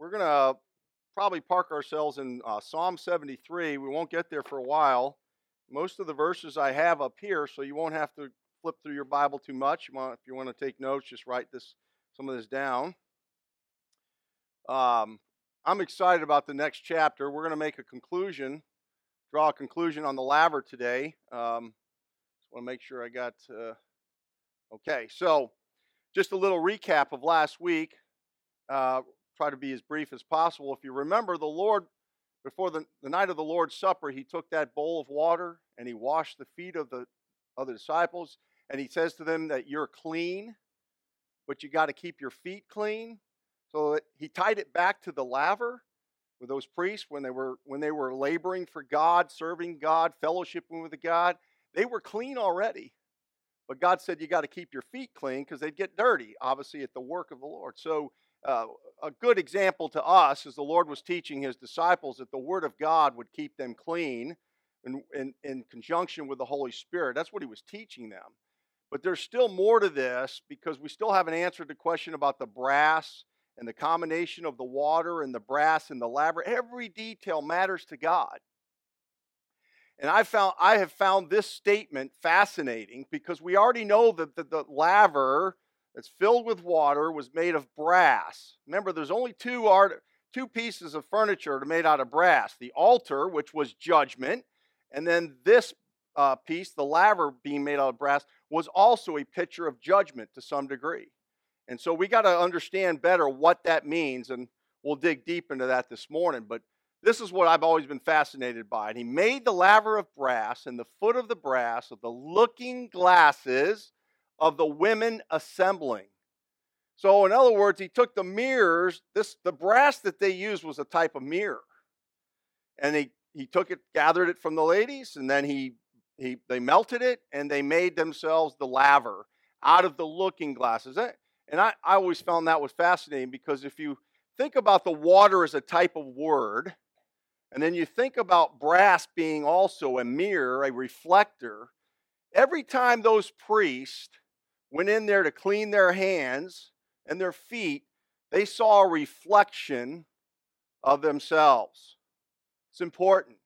we're going to probably park ourselves in uh, Psalm 73. We won't get there for a while. Most of the verses I have up here, so you won't have to flip through your Bible too much. You want, if you want to take notes, just write this some of this down. Um, I'm excited about the next chapter. We're going to make a conclusion, draw a conclusion on the laver today. Um, just want to make sure I got. Uh, okay, so just a little recap of last week. Uh, try to be as brief as possible. If you remember, the Lord, before the, the night of the Lord's Supper, he took that bowl of water and he washed the feet of the other disciples. And he says to them that you're clean, but you got to keep your feet clean. So he tied it back to the laver with those priests when they were when they were laboring for God, serving God, fellowshipping with God. They were clean already. But God said you got to keep your feet clean because they'd get dirty, obviously, at the work of the Lord. So, uh, a good example to us is the Lord was teaching his disciples that the Word of God would keep them clean in, in, in conjunction with the Holy Spirit. That's what he was teaching them. But there's still more to this because we still haven't answered the question about the brass and the combination of the water and the brass and the laver. Every detail matters to God. And I found I have found this statement fascinating because we already know that the, the laver that's filled with water was made of brass. Remember, there's only two art, two pieces of furniture made out of brass: the altar, which was judgment, and then this uh, piece, the laver being made out of brass, was also a picture of judgment to some degree. And so we got to understand better what that means, and we'll dig deep into that this morning. But this is what I've always been fascinated by. And he made the laver of brass and the foot of the brass of the looking glasses of the women assembling. So, in other words, he took the mirrors, this the brass that they used was a type of mirror. And he, he took it, gathered it from the ladies, and then he, he they melted it and they made themselves the laver out of the looking glasses. Eh, and I, I always found that was fascinating because if you think about the water as a type of word, and then you think about brass being also a mirror, a reflector. Every time those priests went in there to clean their hands and their feet, they saw a reflection of themselves. It's important.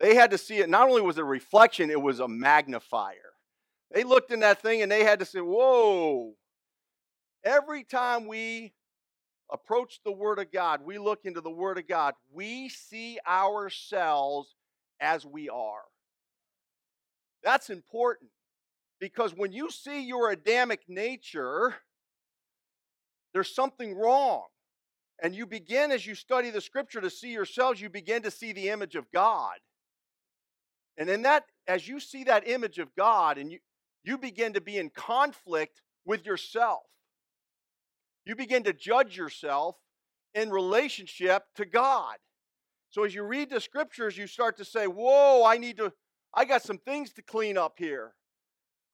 They had to see it, not only was it a reflection, it was a magnifier. They looked in that thing and they had to say, Whoa. Every time we approach the Word of God, we look into the Word of God, we see ourselves as we are. That's important because when you see your Adamic nature, there's something wrong. And you begin, as you study the scripture, to see yourselves, you begin to see the image of God. And in that, as you see that image of God, and you, you begin to be in conflict with yourself. You begin to judge yourself in relationship to God. So as you read the scriptures, you start to say, Whoa, I need to, I got some things to clean up here.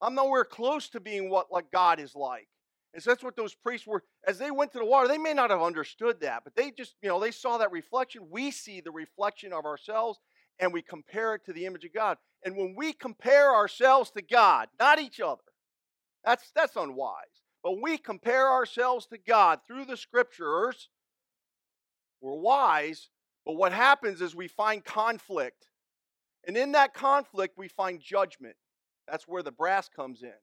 I'm nowhere close to being what like God is like. And so that's what those priests were. As they went to the water, they may not have understood that, but they just, you know, they saw that reflection. We see the reflection of ourselves and we compare it to the image of God. And when we compare ourselves to God, not each other, that's that's unwise. But we compare ourselves to God through the scriptures. We're wise, but what happens is we find conflict. And in that conflict, we find judgment. That's where the brass comes in.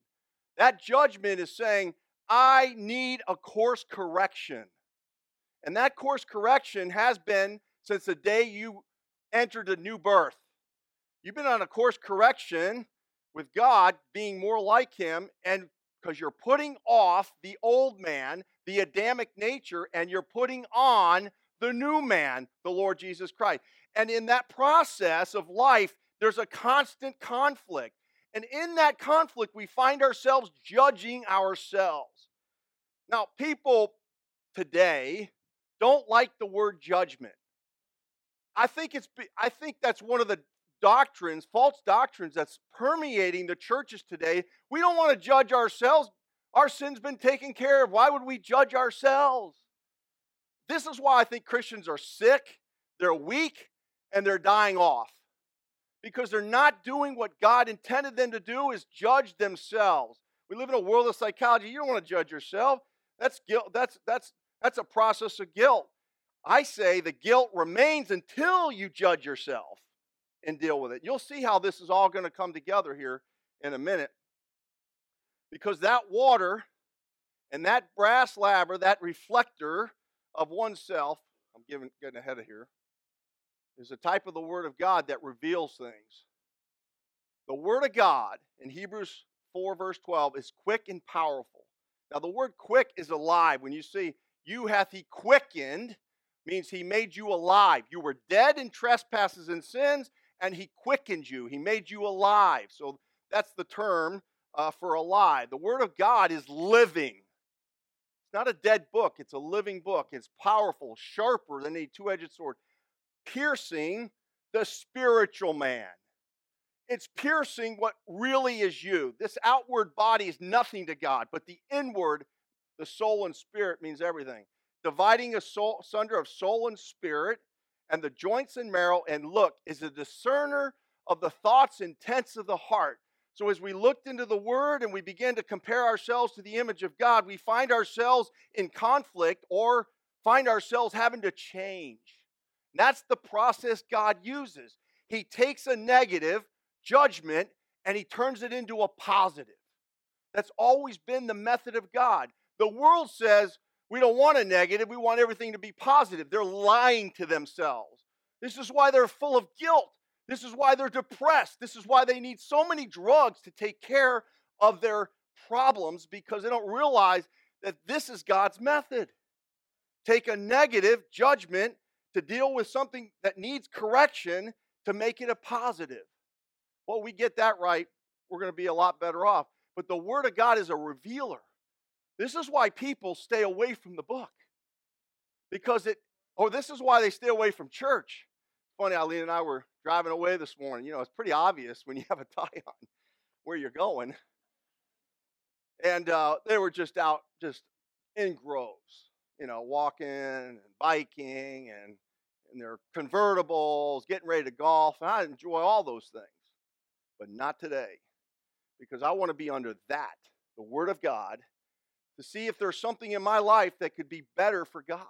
That judgment is saying, I need a course correction. And that course correction has been since the day you entered a new birth. You've been on a course correction with God, being more like Him, and because you're putting off the old man, the Adamic nature, and you're putting on the new man, the Lord Jesus Christ. And in that process of life, there's a constant conflict. And in that conflict, we find ourselves judging ourselves. Now, people today don't like the word judgment. I think it's I think that's one of the doctrines, false doctrines that's permeating the churches today. We don't want to judge ourselves. Our sin's been taken care of. Why would we judge ourselves? This is why I think Christians are sick, they're weak, and they're dying off. Because they're not doing what God intended them to do is judge themselves. We live in a world of psychology. You don't want to judge yourself. That's guilt. That's that's that's a process of guilt. I say the guilt remains until you judge yourself and deal with it. You'll see how this is all going to come together here in a minute. Because that water and that brass laver, that reflector of oneself, I'm giving, getting ahead of here, is a type of the Word of God that reveals things. The Word of God in Hebrews 4, verse 12, is quick and powerful. Now, the word quick is alive. When you see, you hath he quickened, means he made you alive. You were dead in trespasses and sins, and he quickened you. He made you alive. So that's the term uh, for alive. The Word of God is living. It's not a dead book, it's a living book. It's powerful, sharper than a two edged sword, piercing the spiritual man. It's piercing what really is you. This outward body is nothing to God, but the inward, the soul and spirit, means everything. Dividing a soul, sunder of soul and spirit, and the joints and marrow, and look, is a discerner of the thoughts, intents of the heart. So, as we looked into the Word and we began to compare ourselves to the image of God, we find ourselves in conflict or find ourselves having to change. That's the process God uses. He takes a negative judgment and he turns it into a positive. That's always been the method of God. The world says we don't want a negative, we want everything to be positive. They're lying to themselves. This is why they're full of guilt. This is why they're depressed. This is why they need so many drugs to take care of their problems because they don't realize that this is God's method. Take a negative judgment to deal with something that needs correction to make it a positive. Well, we get that right, we're going to be a lot better off. But the Word of God is a revealer. This is why people stay away from the book. Because it, or this is why they stay away from church. Funny, Eileen and I were driving away this morning. You know, it's pretty obvious when you have a tie on where you're going. And uh, they were just out, just in groves, you know, walking and biking and, and their convertibles, getting ready to golf. And I enjoy all those things but not today. Because I want to be under that, the Word of God, to see if there's something in my life that could be better for God.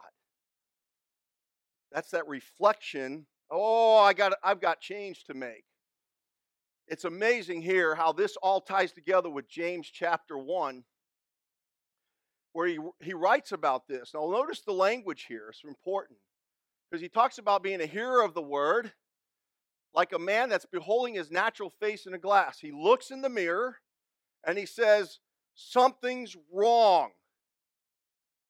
That's that reflection. Oh, I got I've got change to make. It's amazing here how this all ties together with James chapter 1 where he, he writes about this. Now notice the language here. It's important because he talks about being a hearer of the word like a man that's beholding his natural face in a glass. He looks in the mirror and he says, Something's wrong.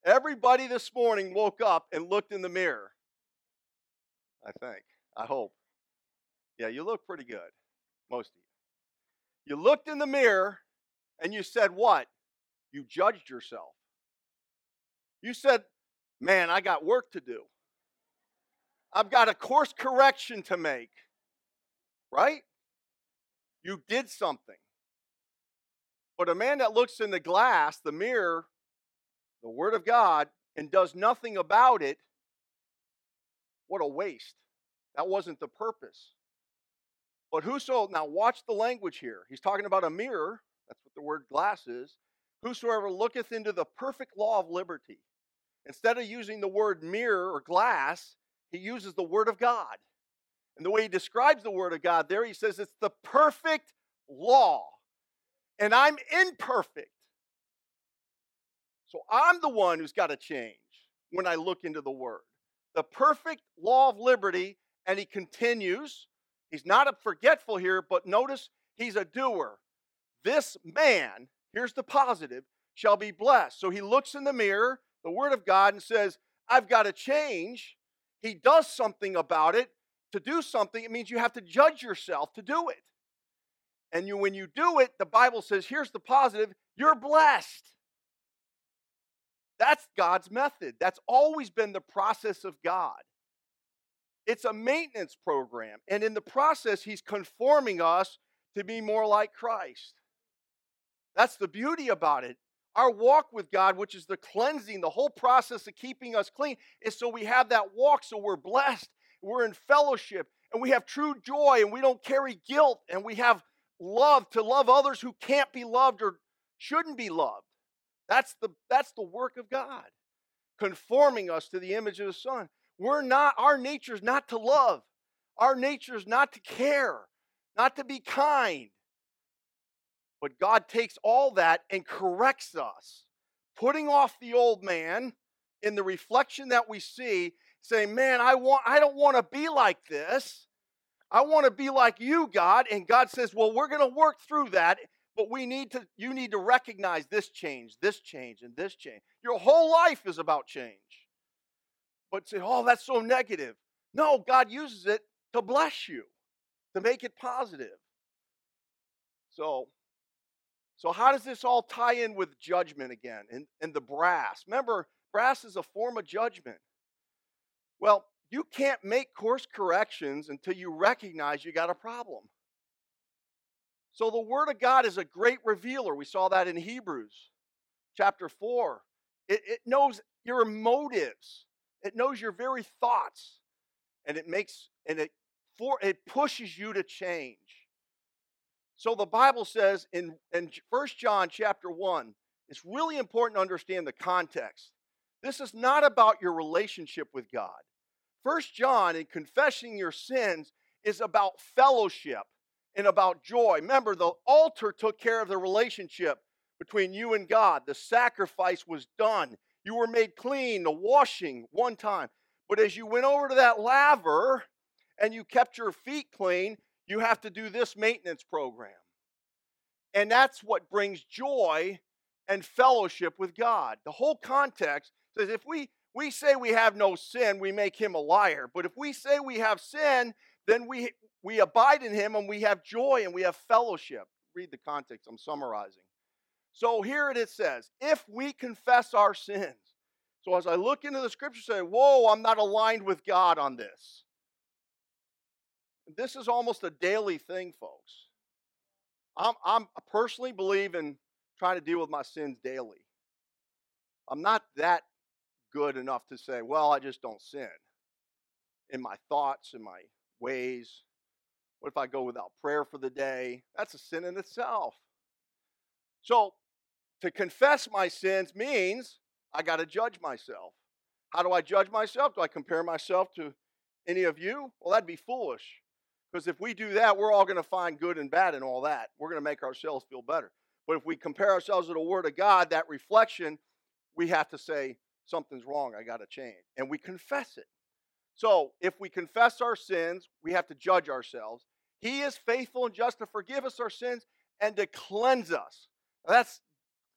Everybody this morning woke up and looked in the mirror. I think. I hope. Yeah, you look pretty good. Most of you. You looked in the mirror and you said, What? You judged yourself. You said, Man, I got work to do. I've got a course correction to make right? You did something. But a man that looks in the glass, the mirror, the Word of God, and does nothing about it, what a waste. That wasn't the purpose. But whoso, now watch the language here. He's talking about a mirror. That's what the word glass is. Whosoever looketh into the perfect law of liberty. Instead of using the word mirror or glass, he uses the word of God. And the way he describes the Word of God there, he says it's the perfect law. And I'm imperfect. So I'm the one who's got to change when I look into the Word. The perfect law of liberty, and he continues. He's not a forgetful here, but notice he's a doer. This man, here's the positive, shall be blessed. So he looks in the mirror, the Word of God, and says, I've got to change. He does something about it, to do something, it means you have to judge yourself to do it. And you, when you do it, the Bible says, here's the positive you're blessed. That's God's method. That's always been the process of God. It's a maintenance program. And in the process, He's conforming us to be more like Christ. That's the beauty about it. Our walk with God, which is the cleansing, the whole process of keeping us clean, is so we have that walk so we're blessed we're in fellowship and we have true joy and we don't carry guilt and we have love to love others who can't be loved or shouldn't be loved. That's the, that's the work of God, conforming us to the image of the Son. we're not, our nature is not to love. Our nature is not to care, not to be kind. But God takes all that and corrects us, putting off the old man in the reflection that we see, saying, Man, I want I don't want to be like this. I want to be like you, God. And God says, Well, we're going to work through that, but we need to, you need to recognize this change, this change, and this change. Your whole life is about change. But say, Oh, that's so negative. No, God uses it to bless you, to make it positive. So, so how does this all tie in with judgment again and, and the brass? Remember, brass is a form of judgment. Well, you can't make course corrections until you recognize you got a problem. So the Word of God is a great revealer. We saw that in Hebrews chapter 4. It, it knows your motives, it knows your very thoughts, and it makes and it for it pushes you to change. So the Bible says in, in 1 John chapter 1, it's really important to understand the context. This is not about your relationship with God. First John, in confessing your sins, is about fellowship and about joy. Remember, the altar took care of the relationship between you and God. The sacrifice was done. You were made clean, the washing one time. But as you went over to that laver and you kept your feet clean, you have to do this maintenance program. And that's what brings joy and fellowship with God. The whole context says if we we say we have no sin, we make him a liar. But if we say we have sin, then we, we abide in him and we have joy and we have fellowship. Read the context, I'm summarizing. So here it says, if we confess our sins. So as I look into the scripture, say, whoa, I'm not aligned with God on this. This is almost a daily thing, folks. I'm, I'm I personally believe in trying to deal with my sins daily. I'm not that good enough to say, well, I just don't sin in my thoughts, in my ways. What if I go without prayer for the day? That's a sin in itself. So, to confess my sins means I got to judge myself. How do I judge myself? Do I compare myself to any of you? Well, that'd be foolish. Because if we do that, we're all going to find good and bad and all that. We're going to make ourselves feel better. But if we compare ourselves to the Word of God, that reflection, we have to say, something's wrong, I got to change. And we confess it. So if we confess our sins, we have to judge ourselves. He is faithful and just to forgive us our sins and to cleanse us. Now that's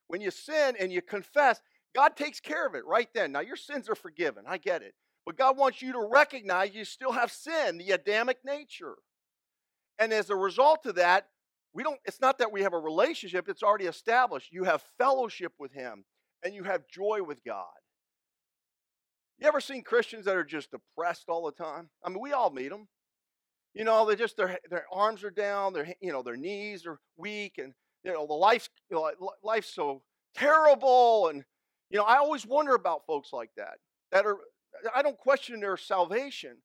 when you sin and you confess, God takes care of it right then. Now your sins are forgiven. I get it. But God wants you to recognize you still have sin, the Adamic nature. And as a result of that, we don't it's not that we have a relationship, it's already established. You have fellowship with him and you have joy with God. You ever seen Christians that are just depressed all the time? I mean, we all meet them. You know, they just their their arms are down, their you know their knees are weak, and you know the life's you know, life's so terrible, and you know I always wonder about folks like that. That are I don't question their salvation,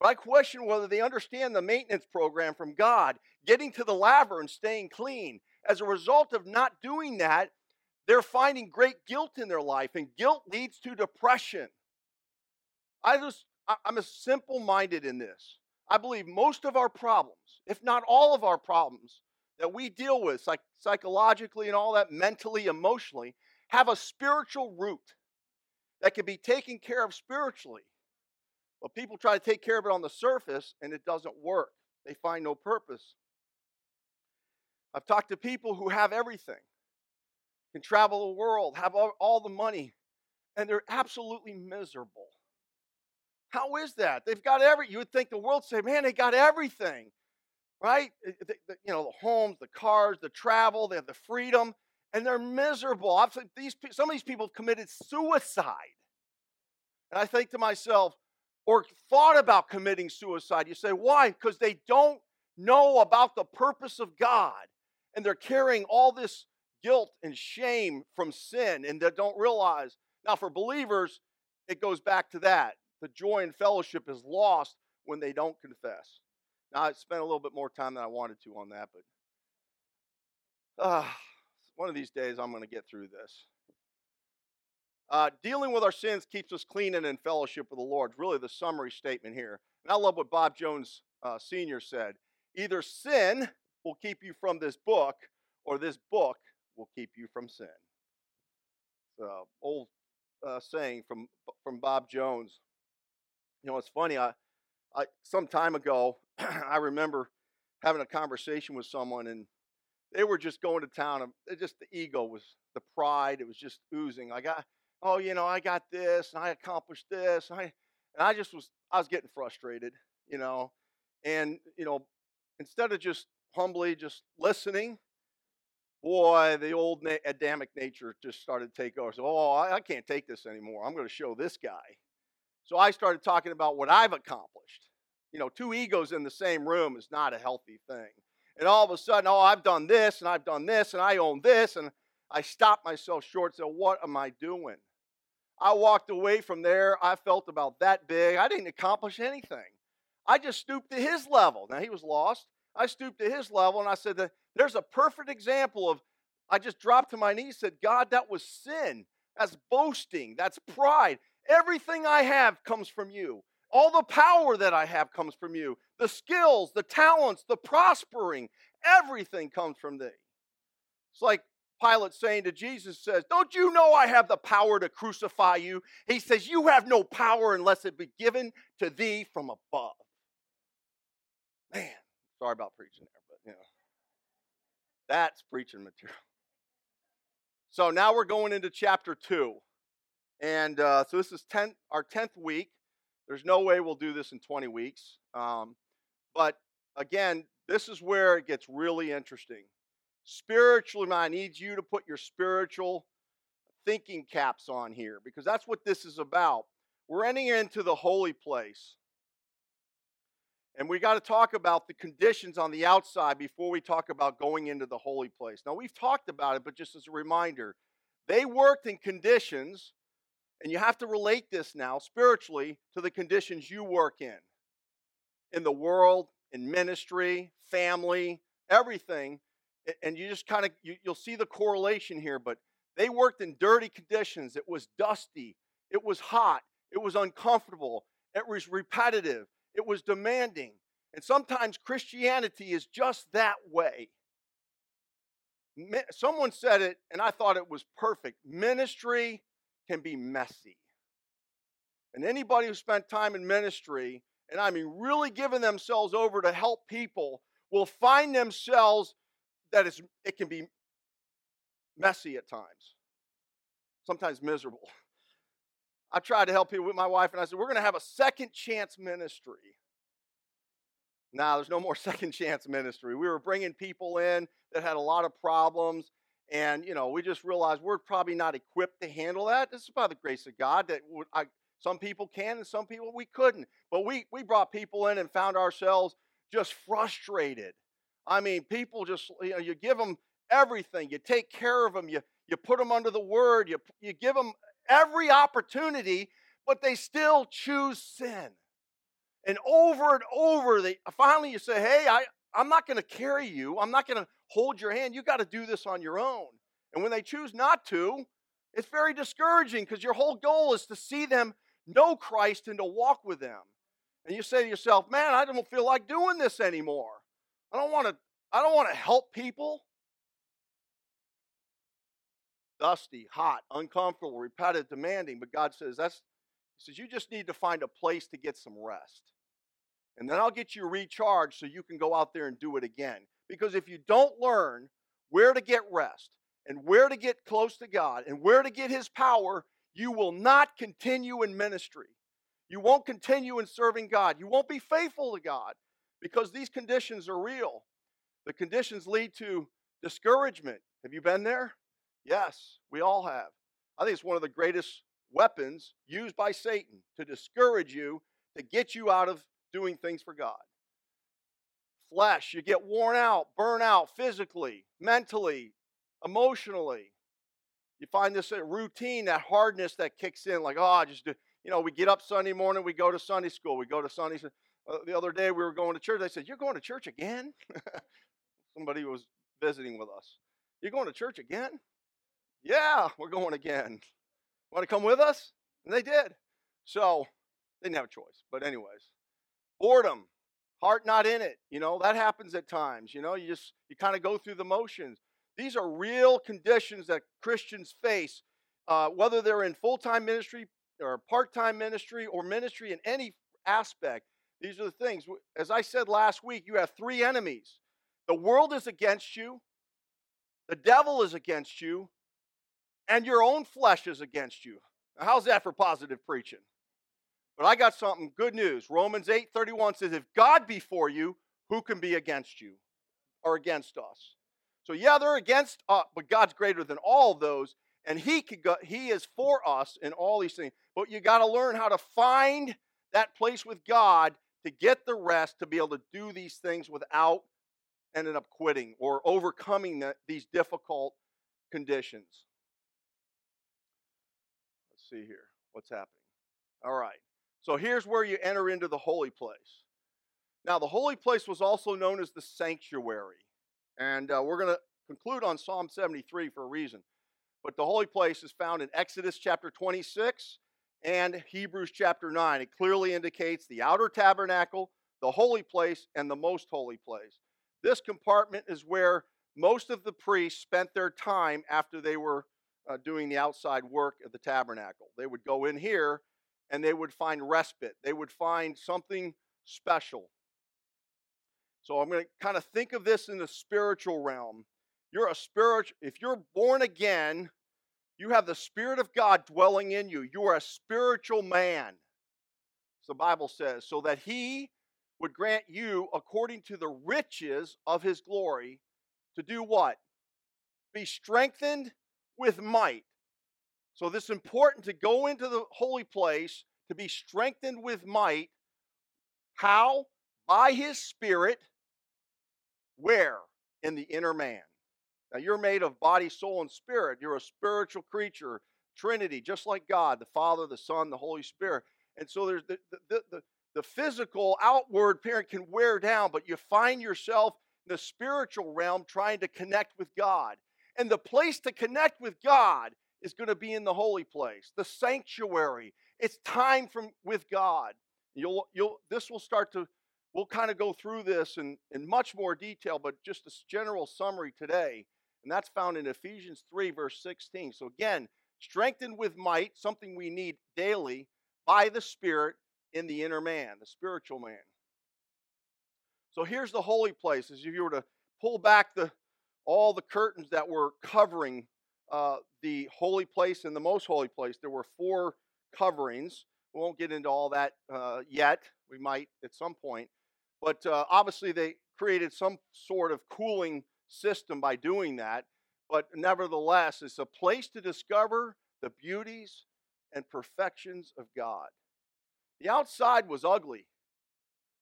but I question whether they understand the maintenance program from God, getting to the laver and staying clean. As a result of not doing that, they're finding great guilt in their life, and guilt leads to depression. I just, I'm a simple minded in this. I believe most of our problems, if not all of our problems that we deal with psych- psychologically and all that, mentally, emotionally, have a spiritual root that can be taken care of spiritually. But people try to take care of it on the surface and it doesn't work. They find no purpose. I've talked to people who have everything, can travel the world, have all, all the money, and they're absolutely miserable. How is that? They've got every. You would think the world say, man, they got everything, right? Eh, the, you know, the homes, the cars, the travel, they have the freedom, and they're miserable. I've these some of these people have committed suicide, and I think to myself, or thought about committing suicide. You say, why? Because they don't know about the purpose of God, and they're carrying all this guilt and shame from sin, and they don't realize. Now, for believers, it goes back to that the joy and fellowship is lost when they don't confess. Now, I spent a little bit more time than I wanted to on that, but uh, one of these days I'm going to get through this. Uh, dealing with our sins keeps us clean and in fellowship with the Lord. Really, the summary statement here. And I love what Bob Jones uh, Sr. said. Either sin will keep you from this book, or this book will keep you from sin. It's an old uh, saying from from Bob Jones. You know, it's funny. I, I some time ago, I remember having a conversation with someone, and they were just going to town. Um, and just the ego was the pride. It was just oozing. I got, oh, you know, I got this, and I accomplished this, and I, and I just was, I was getting frustrated, you know, and you know, instead of just humbly just listening, boy, the old na- Adamic nature just started to take over. So, oh, I, I can't take this anymore. I'm going to show this guy. So I started talking about what I've accomplished. You know, two egos in the same room is not a healthy thing. And all of a sudden, oh, I've done this and I've done this and I own this. And I stopped myself short. So, what am I doing? I walked away from there. I felt about that big. I didn't accomplish anything. I just stooped to his level. Now, he was lost. I stooped to his level and I said, There's a perfect example of, I just dropped to my knees, said, God, that was sin. That's boasting. That's pride. Everything I have comes from you. All the power that I have comes from you. The skills, the talents, the prospering, everything comes from thee. It's like Pilate saying to Jesus says, "Don't you know I have the power to crucify you?" He says, "You have no power unless it be given to thee from above." Man, sorry about preaching there, but you know. That's preaching material. So now we're going into chapter 2. And uh, so this is 10, our 10th week. There's no way we'll do this in 20 weeks. Um, but again, this is where it gets really interesting. Spiritually, I need you to put your spiritual thinking caps on here because that's what this is about. We're entering into the holy place. And we got to talk about the conditions on the outside before we talk about going into the holy place. Now, we've talked about it, but just as a reminder, they worked in conditions and you have to relate this now spiritually to the conditions you work in in the world, in ministry, family, everything. And you just kind of you, you'll see the correlation here, but they worked in dirty conditions. It was dusty, it was hot, it was uncomfortable, it was repetitive, it was demanding. And sometimes Christianity is just that way. Someone said it, and I thought it was perfect. Ministry can be messy. And anybody who spent time in ministry, and I mean really giving themselves over to help people, will find themselves that it's, it can be messy at times, sometimes miserable. I tried to help people with my wife, and I said, We're going to have a second chance ministry. Now, there's no more second chance ministry. We were bringing people in that had a lot of problems, and, you know, we just realized we're probably not equipped to handle that. This is by the grace of God that I, some people can and some people we couldn't. But we, we brought people in and found ourselves just frustrated. I mean, people just, you know, you give them everything. You take care of them. You, you put them under the word. You, you give them every opportunity, but they still choose sin. And over and over, they finally you say, hey, I, I'm not going to carry you. I'm not going to hold your hand. You got to do this on your own. And when they choose not to, it's very discouraging because your whole goal is to see them know Christ and to walk with them. And you say to yourself, "Man, I don't feel like doing this anymore. I don't want to I don't want to help people." Dusty, hot, uncomfortable, repetitive, demanding, but God says that's he says you just need to find a place to get some rest. And then I'll get you recharged so you can go out there and do it again. Because if you don't learn where to get rest and where to get close to God and where to get His power, you will not continue in ministry. You won't continue in serving God. You won't be faithful to God because these conditions are real. The conditions lead to discouragement. Have you been there? Yes, we all have. I think it's one of the greatest weapons used by Satan to discourage you, to get you out of doing things for God flesh. You get worn out, burn out physically, mentally, emotionally. You find this routine, that hardness that kicks in, like, oh, I just do, you know, we get up Sunday morning, we go to Sunday school, we go to Sunday. Uh, the other day we were going to church. They said, "You're going to church again?" Somebody was visiting with us. You're going to church again? Yeah, we're going again. Want to come with us? And they did. So they didn't have a choice. But, anyways, boredom, heart not in it. You know, that happens at times. You know, you just, you kind of go through the motions. These are real conditions that Christians face, uh, whether they're in full time ministry or part time ministry or ministry in any aspect. These are the things. As I said last week, you have three enemies the world is against you, the devil is against you, and your own flesh is against you. Now, how's that for positive preaching? But I got something good news. Romans 8:31 says, "If God be for you, who can be against you or against us?" So yeah, they're against us, but God's greater than all those, and He could go, He is for us in all these things. But you got to learn how to find that place with God to get the rest to be able to do these things without ending up quitting or overcoming the, these difficult conditions. Let's see here. What's happening? All right. So here's where you enter into the holy place. Now, the holy place was also known as the sanctuary. And uh, we're going to conclude on Psalm 73 for a reason. But the holy place is found in Exodus chapter 26 and Hebrews chapter 9. It clearly indicates the outer tabernacle, the holy place, and the most holy place. This compartment is where most of the priests spent their time after they were uh, doing the outside work of the tabernacle. They would go in here and they would find respite, they would find something special. So I'm going to kind of think of this in the spiritual realm. You're a spiritual, if you're born again, you have the Spirit of God dwelling in you. You are a spiritual man, the Bible says, so that He would grant you, according to the riches of His glory, to do what? Be strengthened with might. So, this is important to go into the holy place to be strengthened with might. How? By His Spirit. Where? In the inner man. Now, you're made of body, soul, and spirit. You're a spiritual creature, Trinity, just like God, the Father, the Son, the Holy Spirit. And so there's the, the, the, the physical, outward parent can wear down, but you find yourself in the spiritual realm trying to connect with God. And the place to connect with God is going to be in the holy place, the sanctuary. It's time from with God. You'll, you'll, this will start to, we'll kind of go through this in, in much more detail, but just a general summary today. And that's found in Ephesians 3, verse 16. So again, strengthened with might, something we need daily by the Spirit in the inner man, the spiritual man. So here's the holy place. As if you were to pull back the all the curtains that were covering uh, the holy place and the most holy place, there were four coverings. We won't get into all that uh, yet. We might at some point. But uh, obviously, they created some sort of cooling system by doing that. But nevertheless, it's a place to discover the beauties and perfections of God. The outside was ugly.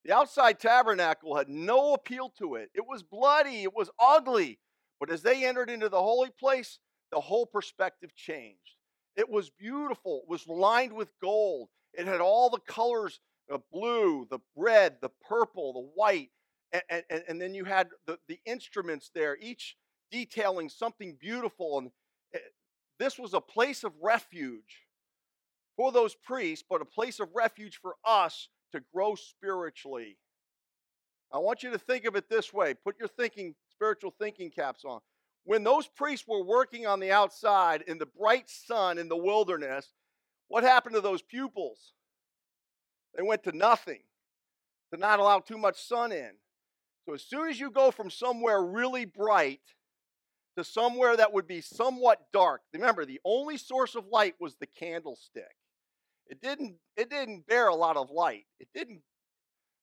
The outside tabernacle had no appeal to it. It was bloody, it was ugly. But as they entered into the holy place, the whole perspective changed. It was beautiful, it was lined with gold. It had all the colors the blue, the red, the purple, the white. And, and, and then you had the, the instruments there, each detailing something beautiful. And eh, this was a place of refuge for those priests, but a place of refuge for us to grow spiritually. I want you to think of it this way put your thinking, spiritual thinking caps on. When those priests were working on the outside in the bright sun in the wilderness, what happened to those pupils? They went to nothing, to not allow too much sun in. So as soon as you go from somewhere really bright to somewhere that would be somewhat dark, remember the only source of light was the candlestick. It didn't it didn't bear a lot of light. It didn't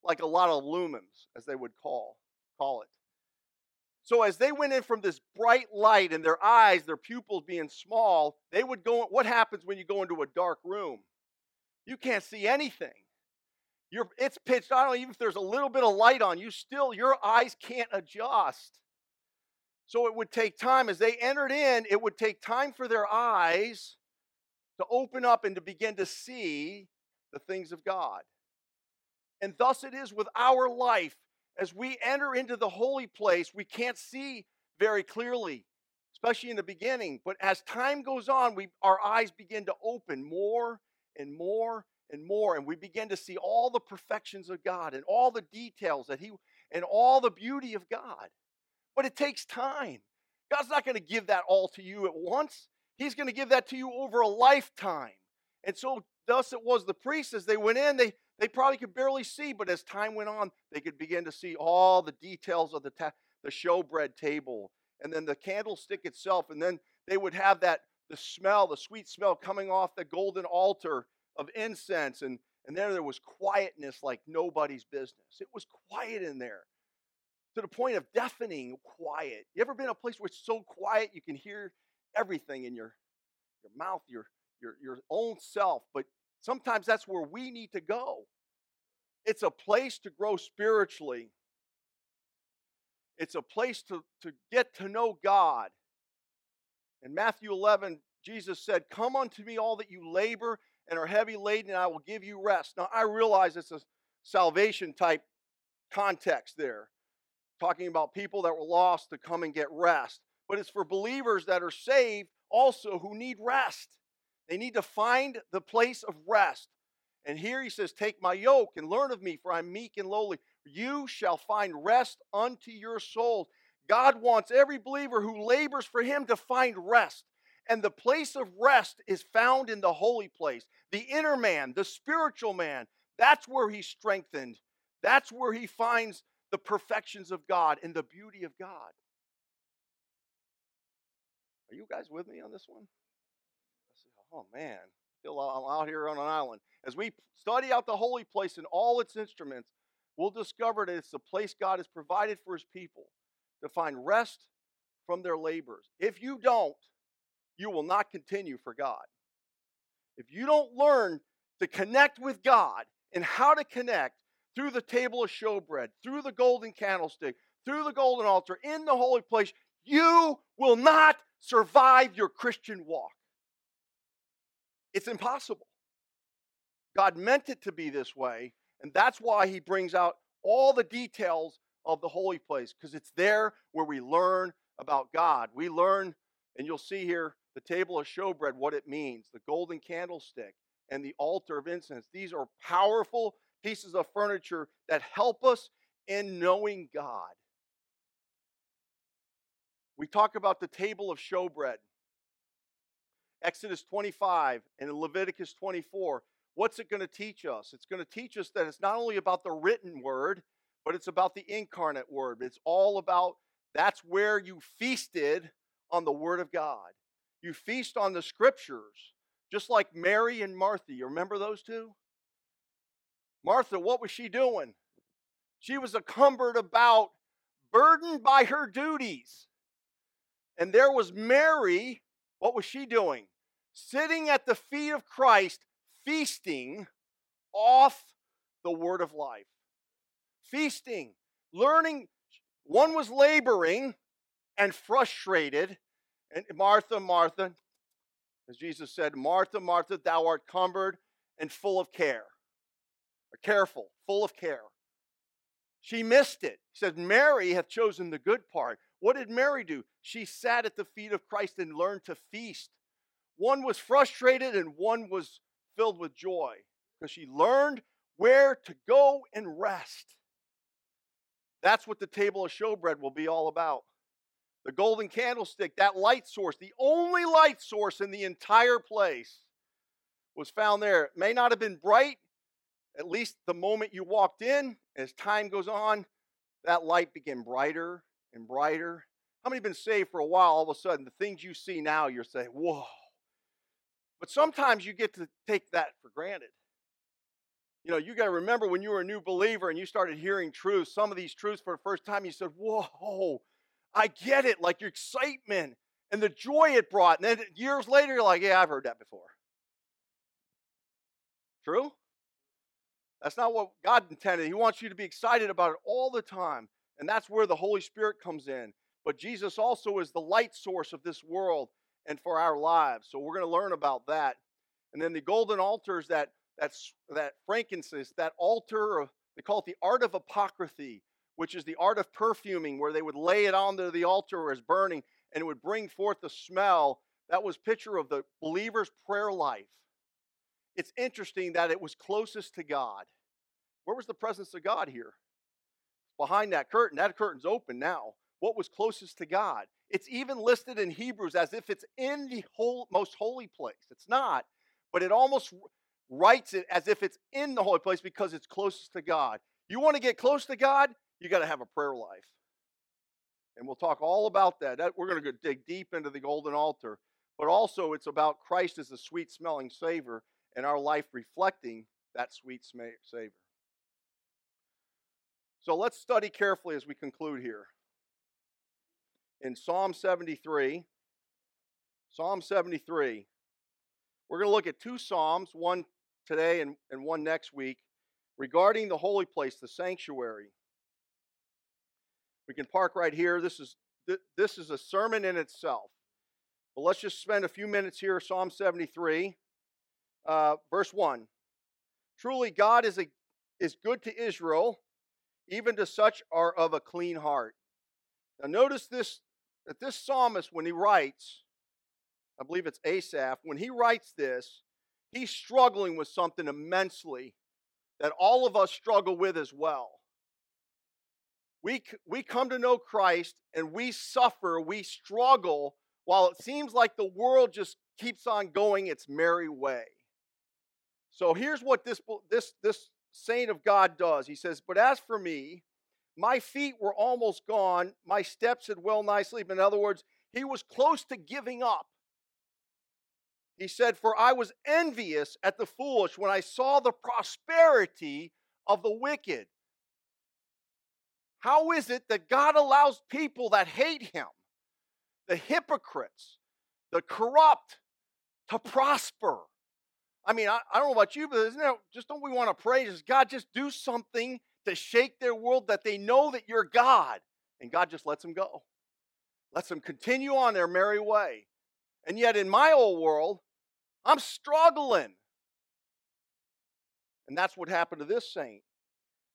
like a lot of lumens as they would call call it. So as they went in from this bright light and their eyes, their pupils being small, they would go what happens when you go into a dark room? You can't see anything. You're, it's pitched on. Even if there's a little bit of light on you, still your eyes can't adjust. So it would take time. As they entered in, it would take time for their eyes to open up and to begin to see the things of God. And thus it is with our life. As we enter into the holy place, we can't see very clearly. especially in the beginning. But as time goes on, we, our eyes begin to open more and more and more, and we begin to see all the perfections of God and all the details that He and all the beauty of God. But it takes time. God's not going to give that all to you at once. He's going to give that to you over a lifetime. And so, thus it was the priests as they went in, they, they probably could barely see, but as time went on, they could begin to see all the details of the, ta- the showbread table and then the candlestick itself. And then they would have that, the smell, the sweet smell coming off the golden altar of incense. And, and there, there was quietness like nobody's business. It was quiet in there to the point of deafening quiet. You ever been in a place where it's so quiet you can hear everything in your, your mouth, your, your, your own self? But sometimes that's where we need to go. It's a place to grow spiritually. It's a place to, to get to know God. In Matthew 11, Jesus said, Come unto me, all that you labor and are heavy laden, and I will give you rest. Now, I realize it's a salvation type context there, talking about people that were lost to come and get rest. But it's for believers that are saved also who need rest. They need to find the place of rest. And here he says, Take my yoke and learn of me, for I'm meek and lowly. You shall find rest unto your souls. God wants every believer who labors for him to find rest. And the place of rest is found in the holy place, the inner man, the spiritual man. That's where he's strengthened. That's where he finds the perfections of God and the beauty of God. Are you guys with me on this one? Oh man, I feel I'm out here on an island. As we study out the holy place and all its instruments, we'll discover that it's the place God has provided for his people to find rest from their labors. If you don't, you will not continue for God. If you don't learn to connect with God and how to connect through the table of showbread, through the golden candlestick, through the golden altar, in the holy place, you will not survive your Christian walk. It's impossible. God meant it to be this way, and that's why He brings out all the details of the holy place, because it's there where we learn about God. We learn, and you'll see here the table of showbread, what it means, the golden candlestick, and the altar of incense. These are powerful pieces of furniture that help us in knowing God. We talk about the table of showbread. Exodus 25 and Leviticus 24. What's it going to teach us? It's going to teach us that it's not only about the written word, but it's about the incarnate word. It's all about that's where you feasted on the word of God. You feast on the scriptures, just like Mary and Martha. You remember those two? Martha, what was she doing? She was encumbered about, burdened by her duties. And there was Mary, what was she doing? Sitting at the feet of Christ, feasting off the word of life. Feasting, learning. One was laboring and frustrated, and Martha, Martha, as Jesus said, Martha, Martha, thou art cumbered and full of care. Or careful, full of care. She missed it. He said, Mary hath chosen the good part. What did Mary do? She sat at the feet of Christ and learned to feast. One was frustrated and one was filled with joy because she learned where to go and rest. That's what the table of showbread will be all about the golden candlestick, that light source, the only light source in the entire place, was found there. It may not have been bright, at least the moment you walked in. As time goes on, that light became brighter and brighter. How many been saved for a while? All of a sudden, the things you see now, you're saying, whoa. But sometimes you get to take that for granted. You know, you got to remember when you were a new believer and you started hearing truths, some of these truths for the first time, you said, whoa, I get it, like your excitement and the joy it brought. And then years later, you're like, yeah, I've heard that before. True? That's not what God intended. He wants you to be excited about it all the time. And that's where the Holy Spirit comes in. But Jesus also is the light source of this world and for our lives. So we're going to learn about that. And then the golden altars that that's that frankincense, that altar of they call it the art of apothecary which is the art of perfuming, where they would lay it onto the altar as burning. and it would bring forth the smell. That was picture of the believer's prayer life. It's interesting that it was closest to God. Where was the presence of God here? Behind that curtain. That curtain's open now. What was closest to God? It's even listed in Hebrews as if it's in the whole, most holy place. It's not, but it almost writes it as if it's in the holy place because it's closest to God. You want to get close to God? You got to have a prayer life. And we'll talk all about that. that we're going to go dig deep into the golden altar. But also, it's about Christ as a sweet smelling savor and our life reflecting that sweet savor. So let's study carefully as we conclude here. In Psalm 73, Psalm 73, we're going to look at two Psalms, one today and, and one next week, regarding the holy place, the sanctuary. We can park right here. This is this is a sermon in itself. But let's just spend a few minutes here. Psalm 73, uh, verse 1. Truly, God is, a, is good to Israel, even to such are of a clean heart. Now, notice this that this psalmist, when he writes, I believe it's Asaph, when he writes this, he's struggling with something immensely that all of us struggle with as well we, we come to know Christ and we suffer, we struggle, while it seems like the world just keeps on going its merry way. So here's what this, this, this saint of God does. He says, But as for me, my feet were almost gone, my steps had well nigh sleep. In other words, he was close to giving up. He said, For I was envious at the foolish when I saw the prosperity of the wicked. How is it that God allows people that hate Him, the hypocrites, the corrupt, to prosper? I mean, I, I don't know about you, but isn't that just don't we want to pray? Does God just do something to shake their world that they know that you're God? And God just lets them go, lets them continue on their merry way. And yet, in my old world, I'm struggling. And that's what happened to this saint.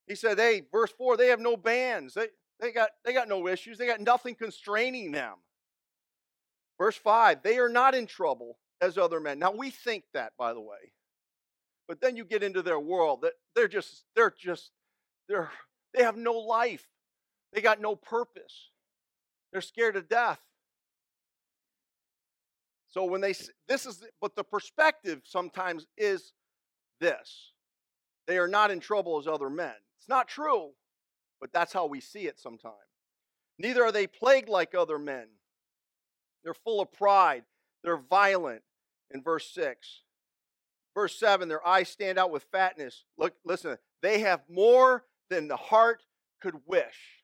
He said, hey, verse 4, they have no bands. They, they, got, they got no issues. They got nothing constraining them. Verse 5, they are not in trouble as other men. Now we think that, by the way. But then you get into their world that they're just, they're just, they're, they have no life. They got no purpose. They're scared to death. So when they, this is, but the perspective sometimes is this they are not in trouble as other men. It's not true, but that's how we see it sometimes. Neither are they plagued like other men. They're full of pride, they're violent in verse 6. Verse 7, their eyes stand out with fatness. Look, listen, they have more than the heart could wish.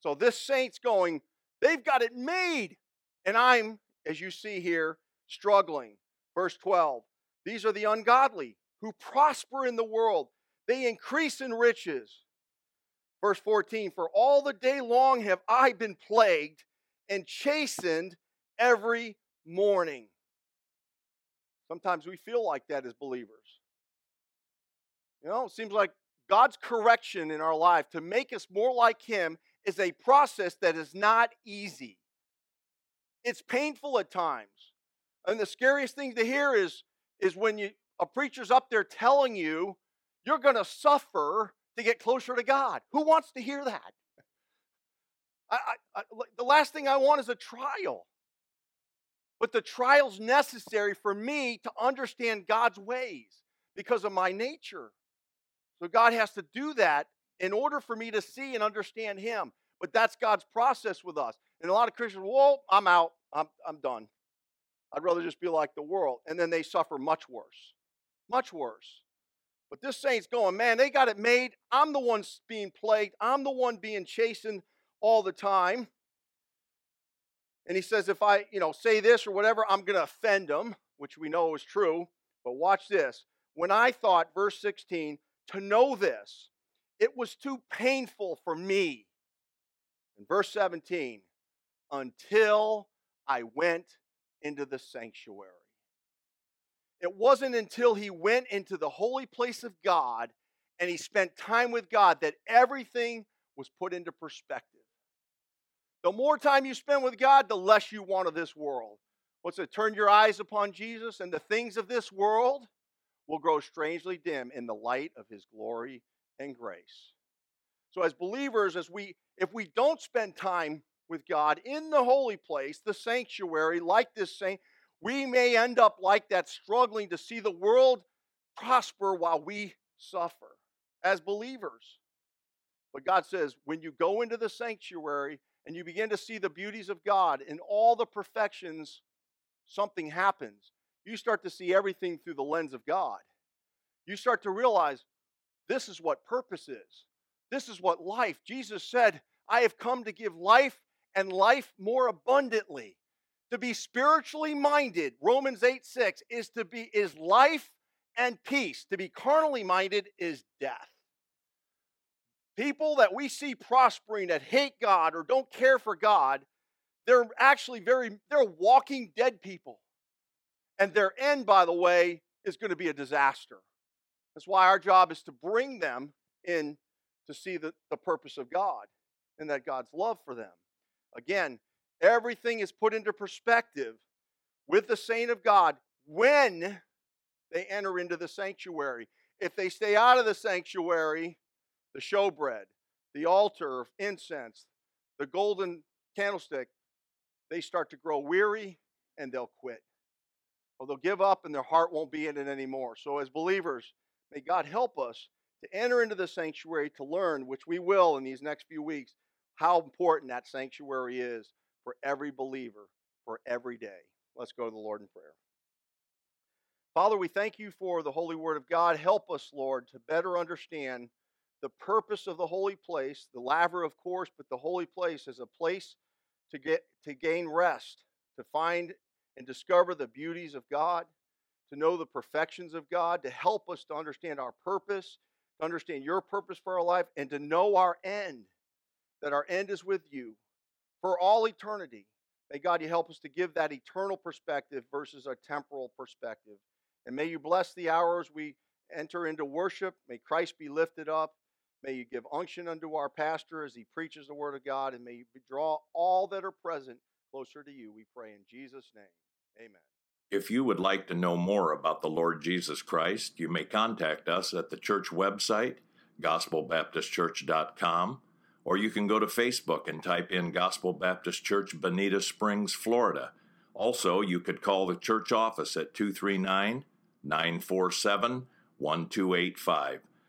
So this saint's going, they've got it made. And I'm, as you see here, struggling. Verse 12, these are the ungodly who prosper in the world they increase in riches. Verse 14 For all the day long have I been plagued and chastened every morning. Sometimes we feel like that as believers. You know, it seems like God's correction in our life to make us more like Him is a process that is not easy. It's painful at times. And the scariest thing to hear is, is when you a preacher's up there telling you you're going to suffer to get closer to God. Who wants to hear that? I, I, I, the last thing I want is a trial. But the trial's necessary for me to understand God's ways because of my nature. So God has to do that in order for me to see and understand Him. But that's God's process with us. And a lot of Christians, well, I'm out. I'm, I'm done. I'd rather just be like the world. And then they suffer much worse. Much worse. But this saint's going, man, they got it made. I'm the one being plagued. I'm the one being chastened all the time. And he says, if I, you know, say this or whatever, I'm going to offend them, which we know is true. But watch this. When I thought, verse 16, to know this, it was too painful for me. In verse 17, until I went into the sanctuary. It wasn't until he went into the holy place of God and he spent time with God that everything was put into perspective. The more time you spend with God, the less you want of this world. What's it? Turn your eyes upon Jesus, and the things of this world will grow strangely dim in the light of his glory and grace. So as believers, as we if we don't spend time with God in the holy place, the sanctuary, like this saint, we may end up like that, struggling to see the world prosper while we suffer as believers. But God says, when you go into the sanctuary and you begin to see the beauties of God in all the perfections, something happens. You start to see everything through the lens of God. You start to realize this is what purpose is. This is what life. Jesus said, I have come to give life and life more abundantly. To be spiritually minded, Romans 8 6, is to be is life and peace. To be carnally minded is death. People that we see prospering that hate God or don't care for God, they're actually very, they're walking dead people. And their end, by the way, is going to be a disaster. That's why our job is to bring them in to see the, the purpose of God and that God's love for them. Again, everything is put into perspective with the saint of God when they enter into the sanctuary. If they stay out of the sanctuary, the showbread, the altar of incense, the golden candlestick, they start to grow weary and they'll quit. Or they'll give up and their heart won't be in it anymore. So, as believers, may God help us to enter into the sanctuary to learn, which we will in these next few weeks, how important that sanctuary is for every believer, for every day. Let's go to the Lord in prayer. Father, we thank you for the holy word of God. Help us, Lord, to better understand the purpose of the holy place, the laver, of course, but the holy place is a place to get to gain rest, to find and discover the beauties of God, to know the perfections of God, to help us to understand our purpose, to understand your purpose for our life, and to know our end that our end is with you for all eternity. May God, you help us to give that eternal perspective versus a temporal perspective. And may you bless the hours we enter into worship. May Christ be lifted up. May you give unction unto our pastor as he preaches the word of God. And may you draw all that are present closer to you. We pray in Jesus' name. Amen. If you would like to know more about the Lord Jesus Christ, you may contact us at the church website, gospelbaptistchurch.com or you can go to Facebook and type in Gospel Baptist Church, Bonita Springs, Florida. Also, you could call the church office at 239 947 1285.